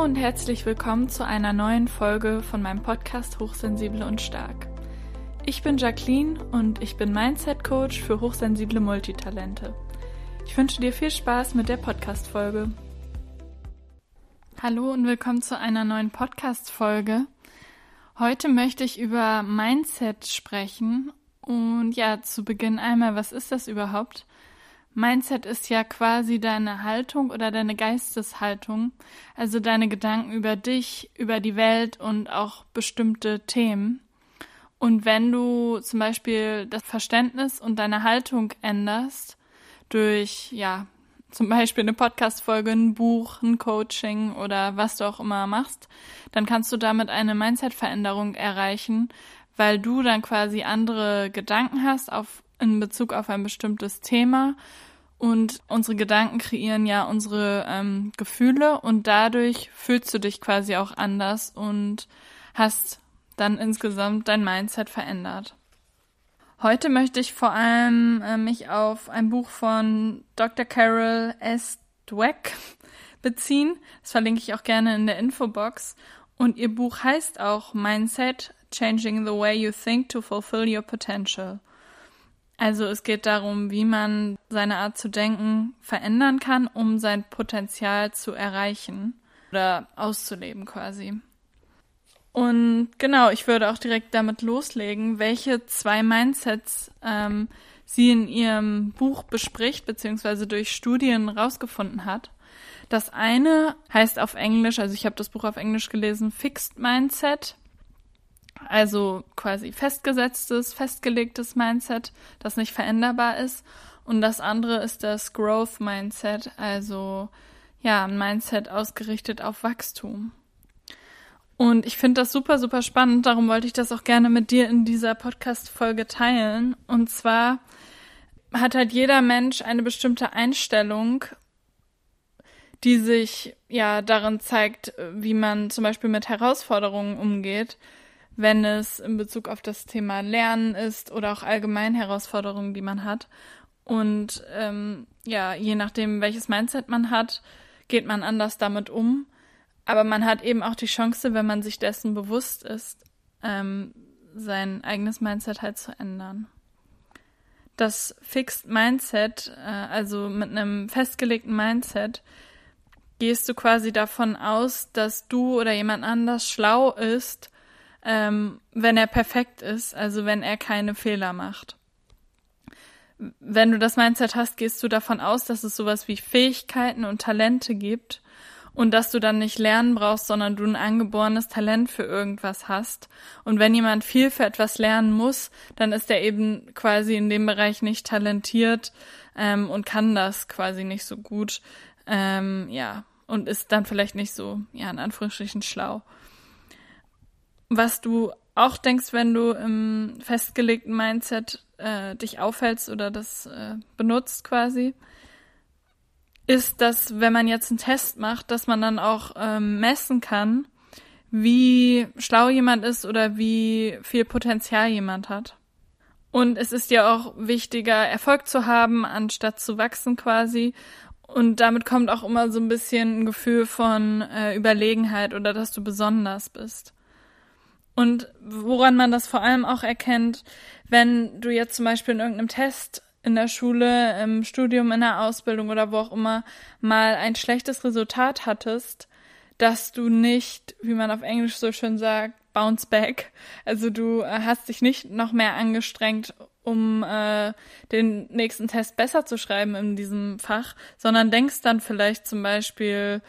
Hallo und herzlich willkommen zu einer neuen Folge von meinem Podcast Hochsensible und Stark. Ich bin Jacqueline und ich bin Mindset Coach für hochsensible Multitalente. Ich wünsche dir viel Spaß mit der Podcast-Folge. Hallo und willkommen zu einer neuen Podcast-Folge. Heute möchte ich über Mindset sprechen und ja, zu Beginn einmal, was ist das überhaupt? Mindset ist ja quasi deine Haltung oder deine Geisteshaltung, also deine Gedanken über dich, über die Welt und auch bestimmte Themen. Und wenn du zum Beispiel das Verständnis und deine Haltung änderst durch, ja, zum Beispiel eine Podcast-Folge, ein Buch, ein Coaching oder was du auch immer machst, dann kannst du damit eine Mindset-Veränderung erreichen, weil du dann quasi andere Gedanken hast auf in Bezug auf ein bestimmtes Thema. Und unsere Gedanken kreieren ja unsere ähm, Gefühle und dadurch fühlst du dich quasi auch anders und hast dann insgesamt dein Mindset verändert. Heute möchte ich vor allem äh, mich auf ein Buch von Dr. Carol S. Dweck beziehen. Das verlinke ich auch gerne in der Infobox. Und ihr Buch heißt auch Mindset, Changing the Way You Think to Fulfill Your Potential. Also es geht darum, wie man seine Art zu denken verändern kann, um sein Potenzial zu erreichen oder auszuleben quasi. Und genau, ich würde auch direkt damit loslegen, welche zwei Mindsets ähm, sie in ihrem Buch bespricht, beziehungsweise durch Studien rausgefunden hat. Das eine heißt auf Englisch, also ich habe das Buch auf Englisch gelesen, Fixed Mindset also quasi festgesetztes, festgelegtes Mindset, das nicht veränderbar ist. Und das andere ist das Growth Mindset, also ja, ein Mindset ausgerichtet auf Wachstum. Und ich finde das super, super spannend. Darum wollte ich das auch gerne mit dir in dieser Podcast-Folge teilen. Und zwar hat halt jeder Mensch eine bestimmte Einstellung, die sich ja darin zeigt, wie man zum Beispiel mit Herausforderungen umgeht wenn es in Bezug auf das Thema Lernen ist oder auch allgemein Herausforderungen, die man hat. Und ähm, ja, je nachdem, welches Mindset man hat, geht man anders damit um. Aber man hat eben auch die Chance, wenn man sich dessen bewusst ist, ähm, sein eigenes Mindset halt zu ändern. Das Fixed Mindset, äh, also mit einem festgelegten Mindset, gehst du quasi davon aus, dass du oder jemand anders schlau ist ähm, wenn er perfekt ist, also wenn er keine Fehler macht. Wenn du das Mindset hast, gehst du davon aus, dass es sowas wie Fähigkeiten und Talente gibt und dass du dann nicht lernen brauchst, sondern du ein angeborenes Talent für irgendwas hast. Und wenn jemand viel für etwas lernen muss, dann ist er eben quasi in dem Bereich nicht talentiert ähm, und kann das quasi nicht so gut. Ähm, ja, und ist dann vielleicht nicht so, ja, in Anführungsstrichen schlau was du auch denkst, wenn du im festgelegten Mindset äh, dich aufhältst oder das äh, benutzt quasi, ist, dass wenn man jetzt einen Test macht, dass man dann auch ähm, messen kann, wie schlau jemand ist oder wie viel Potenzial jemand hat. Und es ist ja auch wichtiger, Erfolg zu haben, anstatt zu wachsen quasi. Und damit kommt auch immer so ein bisschen ein Gefühl von äh, Überlegenheit oder dass du besonders bist. Und woran man das vor allem auch erkennt, wenn du jetzt zum Beispiel in irgendeinem Test in der Schule, im Studium, in der Ausbildung oder wo auch immer mal ein schlechtes Resultat hattest, dass du nicht, wie man auf Englisch so schön sagt, bounce back. Also du äh, hast dich nicht noch mehr angestrengt, um äh, den nächsten Test besser zu schreiben in diesem Fach, sondern denkst dann vielleicht zum Beispiel,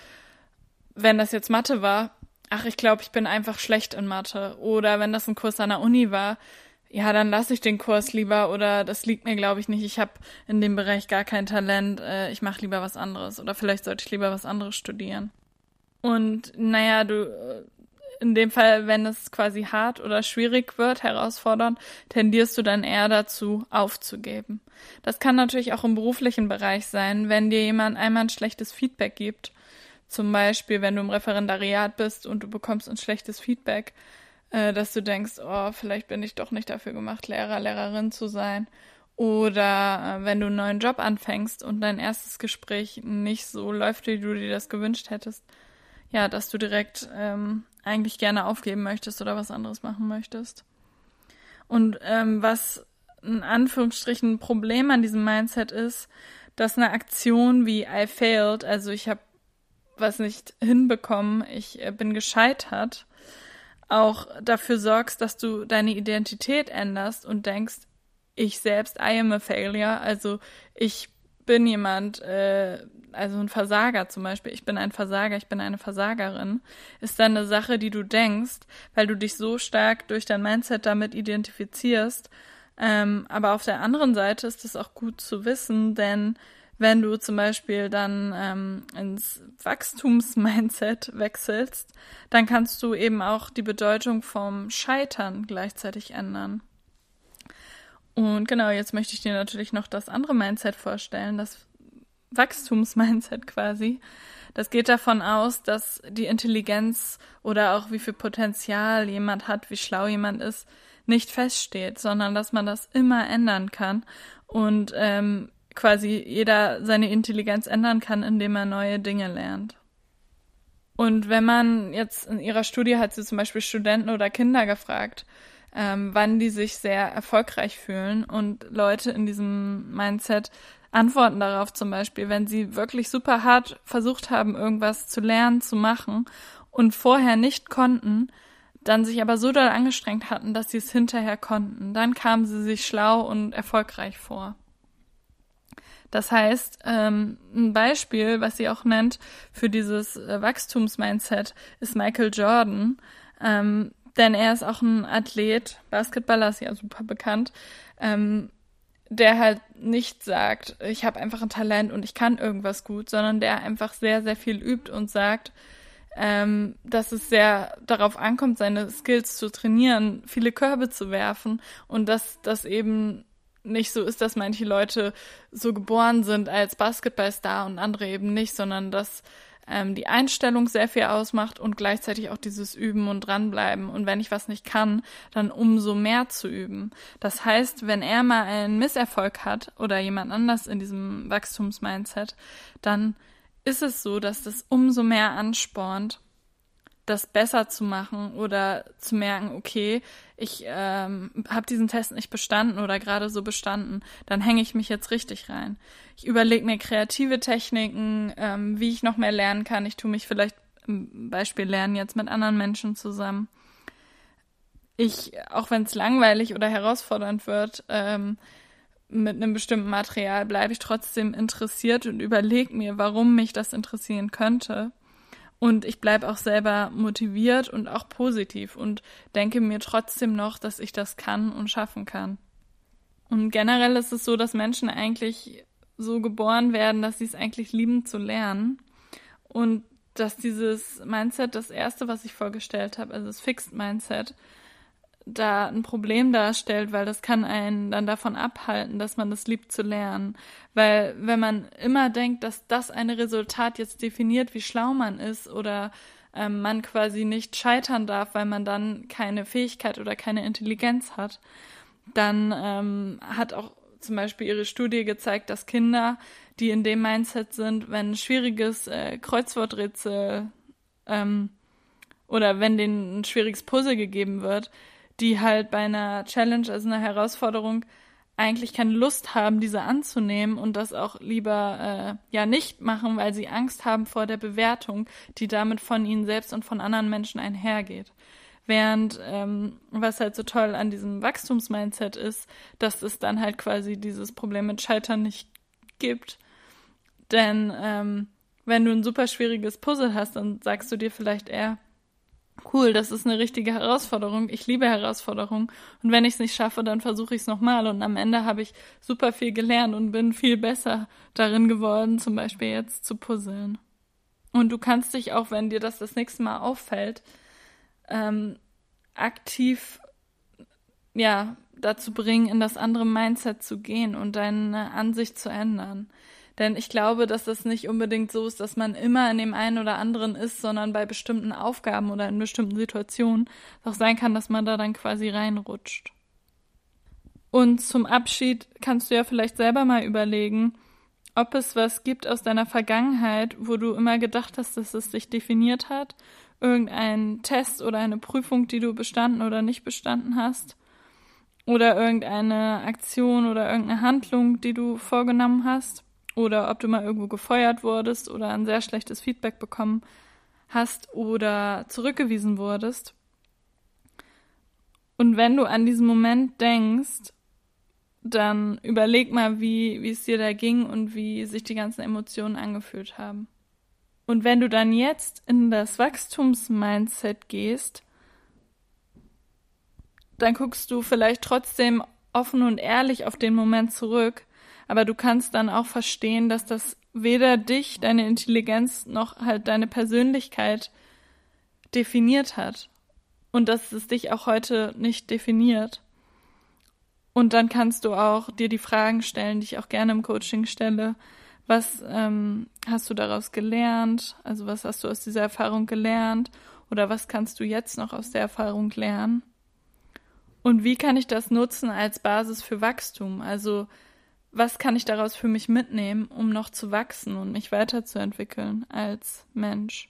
wenn das jetzt Mathe war, ach, ich glaube, ich bin einfach schlecht in Mathe. Oder wenn das ein Kurs an der Uni war, ja, dann lasse ich den Kurs lieber oder das liegt mir, glaube ich, nicht. Ich habe in dem Bereich gar kein Talent. Äh, ich mache lieber was anderes oder vielleicht sollte ich lieber was anderes studieren. Und naja, du äh, in dem Fall, wenn es quasi hart oder schwierig wird, herausfordernd, tendierst du dann eher dazu, aufzugeben. Das kann natürlich auch im beruflichen Bereich sein, wenn dir jemand einmal ein schlechtes Feedback gibt zum Beispiel, wenn du im Referendariat bist und du bekommst ein schlechtes Feedback, äh, dass du denkst, oh, vielleicht bin ich doch nicht dafür gemacht, Lehrer, Lehrerin zu sein. Oder äh, wenn du einen neuen Job anfängst und dein erstes Gespräch nicht so läuft, wie du dir das gewünscht hättest. ja, dass du direkt ähm, eigentlich gerne aufgeben möchtest oder was anderes machen möchtest. Und ähm, was in Anführungsstrichen ein Problem an diesem Mindset ist, dass eine Aktion wie I failed, also ich habe was nicht hinbekommen, ich äh, bin gescheitert, auch dafür sorgst, dass du deine Identität änderst und denkst, ich selbst, I am a failure, also ich bin jemand, äh, also ein Versager zum Beispiel, ich bin ein Versager, ich bin eine Versagerin, ist dann eine Sache, die du denkst, weil du dich so stark durch dein Mindset damit identifizierst. Ähm, aber auf der anderen Seite ist es auch gut zu wissen, denn wenn du zum Beispiel dann ähm, ins Wachstumsmindset wechselst, dann kannst du eben auch die Bedeutung vom Scheitern gleichzeitig ändern. Und genau, jetzt möchte ich dir natürlich noch das andere Mindset vorstellen, das Wachstumsmindset quasi. Das geht davon aus, dass die Intelligenz oder auch wie viel Potenzial jemand hat, wie schlau jemand ist, nicht feststeht, sondern dass man das immer ändern kann und ähm, quasi jeder seine Intelligenz ändern kann, indem er neue Dinge lernt. Und wenn man jetzt in ihrer Studie hat sie zum Beispiel Studenten oder Kinder gefragt, ähm, wann die sich sehr erfolgreich fühlen und Leute in diesem Mindset antworten darauf zum Beispiel, wenn sie wirklich super hart versucht haben, irgendwas zu lernen, zu machen und vorher nicht konnten, dann sich aber so doll angestrengt hatten, dass sie es hinterher konnten. Dann kamen sie sich schlau und erfolgreich vor. Das heißt, ähm, ein Beispiel, was sie auch nennt für dieses äh, Wachstumsmindset, ist Michael Jordan. Ähm, denn er ist auch ein Athlet, Basketballer ist ja super bekannt, ähm, der halt nicht sagt, ich habe einfach ein Talent und ich kann irgendwas gut, sondern der einfach sehr, sehr viel übt und sagt, ähm, dass es sehr darauf ankommt, seine Skills zu trainieren, viele Körbe zu werfen und dass das eben nicht so ist, dass manche Leute so geboren sind als Basketballstar und andere eben nicht, sondern dass ähm, die Einstellung sehr viel ausmacht und gleichzeitig auch dieses Üben und dranbleiben. Und wenn ich was nicht kann, dann umso mehr zu üben. Das heißt, wenn er mal einen Misserfolg hat oder jemand anders in diesem Wachstumsmindset, dann ist es so, dass das umso mehr anspornt, das besser zu machen oder zu merken, okay, ich ähm, habe diesen Test nicht bestanden oder gerade so bestanden, dann hänge ich mich jetzt richtig rein. Ich überlege mir kreative Techniken, ähm, wie ich noch mehr lernen kann. Ich tue mich vielleicht im Beispiel lernen jetzt mit anderen Menschen zusammen. Ich, auch wenn es langweilig oder herausfordernd wird, ähm, mit einem bestimmten Material bleibe ich trotzdem interessiert und überlege mir, warum mich das interessieren könnte und ich bleibe auch selber motiviert und auch positiv und denke mir trotzdem noch, dass ich das kann und schaffen kann. Und generell ist es so, dass Menschen eigentlich so geboren werden, dass sie es eigentlich lieben zu lernen. Und dass dieses Mindset, das erste, was ich vorgestellt habe, also das Fixed Mindset, da ein Problem darstellt, weil das kann einen dann davon abhalten, dass man das liebt zu lernen. Weil wenn man immer denkt, dass das eine Resultat jetzt definiert, wie schlau man ist oder ähm, man quasi nicht scheitern darf, weil man dann keine Fähigkeit oder keine Intelligenz hat, dann ähm, hat auch zum Beispiel ihre Studie gezeigt, dass Kinder, die in dem Mindset sind, wenn ein schwieriges äh, Kreuzworträtsel ähm, oder wenn denen ein schwieriges Puzzle gegeben wird, die halt bei einer Challenge, also einer Herausforderung, eigentlich keine Lust haben, diese anzunehmen und das auch lieber äh, ja nicht machen, weil sie Angst haben vor der Bewertung, die damit von ihnen selbst und von anderen Menschen einhergeht. Während ähm, was halt so toll an diesem Wachstumsmindset ist, dass es dann halt quasi dieses Problem mit Scheitern nicht gibt. Denn ähm, wenn du ein super schwieriges Puzzle hast, dann sagst du dir vielleicht eher, cool, das ist eine richtige Herausforderung. Ich liebe Herausforderungen. Und wenn ich es nicht schaffe, dann versuche ich es nochmal. Und am Ende habe ich super viel gelernt und bin viel besser darin geworden, zum Beispiel jetzt zu puzzeln. Und du kannst dich auch, wenn dir das das nächste Mal auffällt, ähm, aktiv ja dazu bringen, in das andere Mindset zu gehen und deine Ansicht zu ändern. Denn ich glaube, dass das nicht unbedingt so ist, dass man immer in dem einen oder anderen ist, sondern bei bestimmten Aufgaben oder in bestimmten Situationen auch sein kann, dass man da dann quasi reinrutscht. Und zum Abschied kannst du ja vielleicht selber mal überlegen, ob es was gibt aus deiner Vergangenheit, wo du immer gedacht hast, dass es dich definiert hat, irgendein Test oder eine Prüfung, die du bestanden oder nicht bestanden hast, oder irgendeine Aktion oder irgendeine Handlung, die du vorgenommen hast, oder ob du mal irgendwo gefeuert wurdest oder ein sehr schlechtes Feedback bekommen hast oder zurückgewiesen wurdest. Und wenn du an diesen Moment denkst, dann überleg mal, wie, wie es dir da ging und wie sich die ganzen Emotionen angefühlt haben. Und wenn du dann jetzt in das Wachstumsmindset gehst, dann guckst du vielleicht trotzdem offen und ehrlich auf den Moment zurück, aber du kannst dann auch verstehen, dass das weder dich, deine Intelligenz noch halt deine Persönlichkeit definiert hat und dass es dich auch heute nicht definiert. Und dann kannst du auch dir die Fragen stellen, die ich auch gerne im Coaching stelle. Was ähm, hast du daraus gelernt? Also was hast du aus dieser Erfahrung gelernt? Oder was kannst du jetzt noch aus der Erfahrung lernen? Und wie kann ich das nutzen als Basis für Wachstum? Also was kann ich daraus für mich mitnehmen, um noch zu wachsen und mich weiterzuentwickeln als Mensch?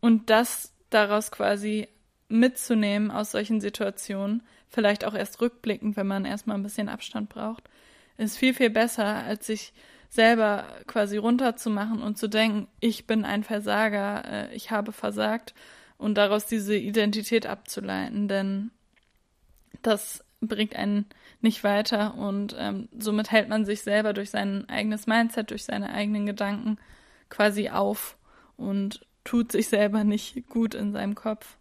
Und das daraus quasi mitzunehmen aus solchen Situationen, vielleicht auch erst rückblickend, wenn man erstmal ein bisschen Abstand braucht, ist viel, viel besser, als sich selber quasi runterzumachen und zu denken, ich bin ein Versager, äh, ich habe versagt und daraus diese Identität abzuleiten, denn das bringt einen nicht weiter und ähm, somit hält man sich selber durch sein eigenes Mindset, durch seine eigenen Gedanken quasi auf und tut sich selber nicht gut in seinem Kopf.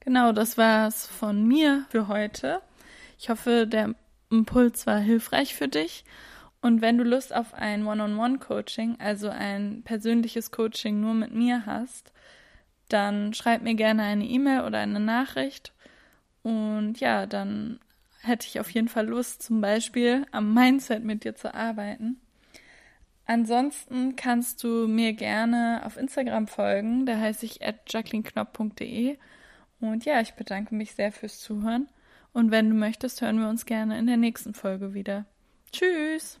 Genau, das war's von mir für heute. Ich hoffe, der Impuls war hilfreich für dich. Und wenn du Lust auf ein One-on-One-Coaching, also ein persönliches Coaching nur mit mir hast, dann schreib mir gerne eine E-Mail oder eine Nachricht. Und ja, dann hätte ich auf jeden Fall Lust, zum Beispiel am Mindset mit dir zu arbeiten. Ansonsten kannst du mir gerne auf Instagram folgen, da heiße ich at jacquelineknopp.de und ja, ich bedanke mich sehr fürs Zuhören. Und wenn du möchtest, hören wir uns gerne in der nächsten Folge wieder. Tschüss!